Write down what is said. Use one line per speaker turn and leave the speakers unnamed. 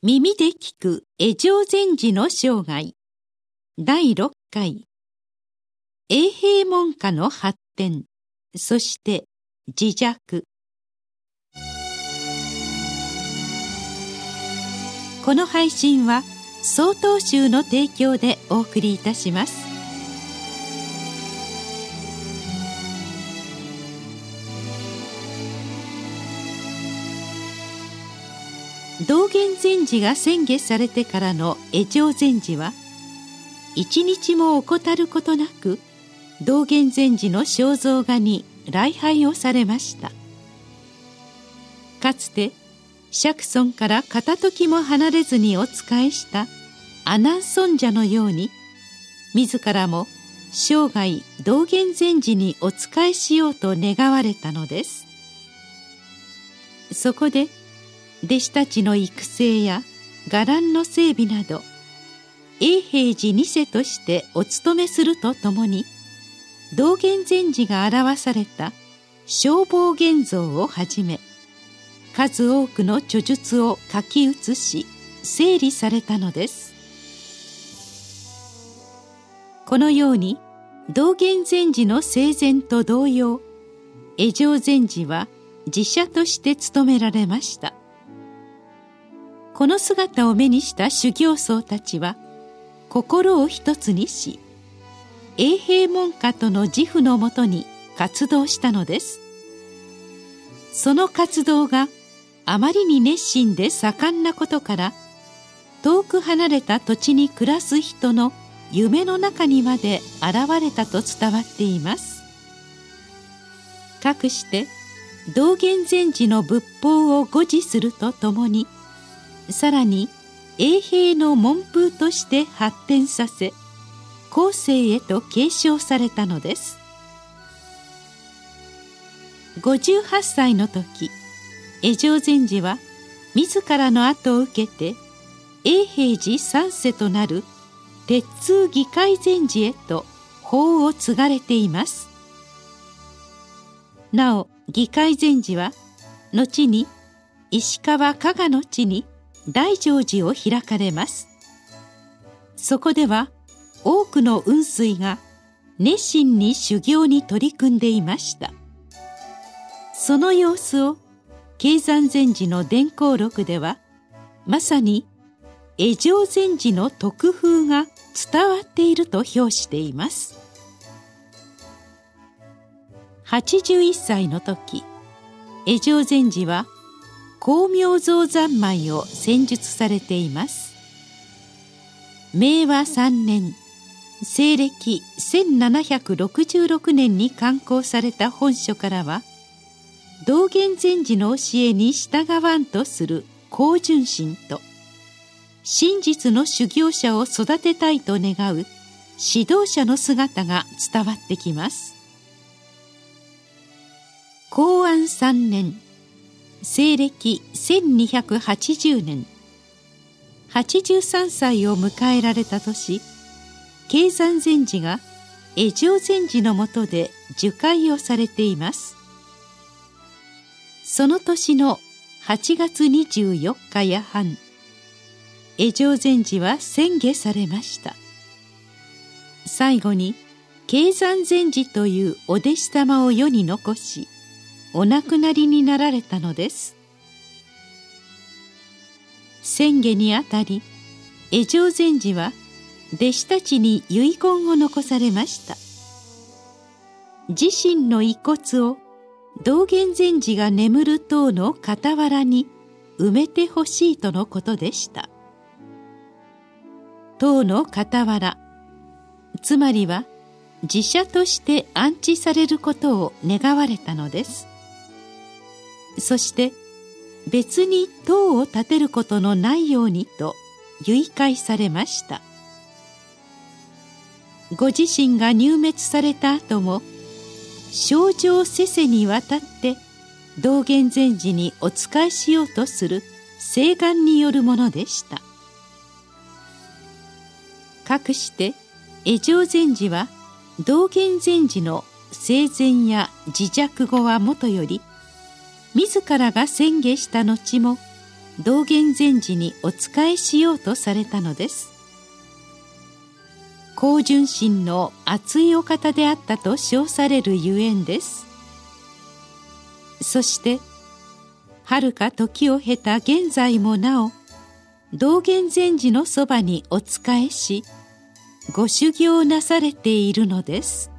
耳で聞く江上禅師の生涯。第6回。永平門下の発展。そして自弱。この配信は曹洞宗の提供でお送りいたします。道元禅師が宣言されてからの江上禅師は一日も怠ることなく道元禅師の肖像画に礼拝をされました。かつて釈尊から片時も離れずにお仕えした阿南尊者のように自らも生涯道元禅師にお仕えしようと願われたのです。そこで弟子たちの育成や伽藍の整備など永平寺二世としてお務めするとともに道元禅師が表された消防現像をはじめ数多くの著述を書き写し整理されたのです。このように道元禅師の生前と同様江上禅師は自社として務められました。この姿を目にした修行僧たちは心を一つにし永平門下との自負のもとに活動したのです。その活動があまりに熱心で盛んなことから遠く離れた土地に暮らす人の夢の中にまで現れたと伝わっています。かくして道元禅師の仏法を護持するとともにさらに永平の門風として発展させ後世へと継承されたのです。58歳の時江上禅師は自らの後を受けて永平寺三世となる鉄通議会禅師へと法を継がれています。なお議会禅師は後に石川加賀の地に大乗寺を開かれます。そこでは多くの雲水が熱心に修行に取り組んでいました。その様子を経山禅師の伝行録ではまさに江上禅師の特風が伝わっていると評しています。81歳の時江上禅師は光明蔵三昧を戦術されています。明和3年西暦1766年に刊行された本書からは道元禅師の教えに従わんとする高純心と真実の修行者を育てたいと願う指導者の姿が伝わってきます。公安3年西暦1280年。83歳を迎えられた年経山禅師が江上禅師のもとで受戒をされています。その年の8月24日夜半江上禅師は宣言されました。最後に経山禅師というお弟子様を世に残しお亡くなりになられたのです。宣言にあたり江上禅師は弟子たちに遺言を残されました。自身の遺骨を道元禅師が眠る塔の傍らに埋めてほしいとのことでした。塔の傍らつまりは自社として安置されることを願われたのです。そして別に塔を建てることのないようにと遺戒されました。ご自身が入滅された後も症状せせにわたって道元禅師にお仕えしようとする誓願によるものでした。かくして江上禅師は道元禅師の生前や自弱後はもとより自らが宣言した後も道元禅師にお仕えしようとされたのです。高純心の熱いお方であったと称されるゆえんです。そしてはるか時を経た現在もなお道元禅師のそばにお仕えしご修行なされているのです。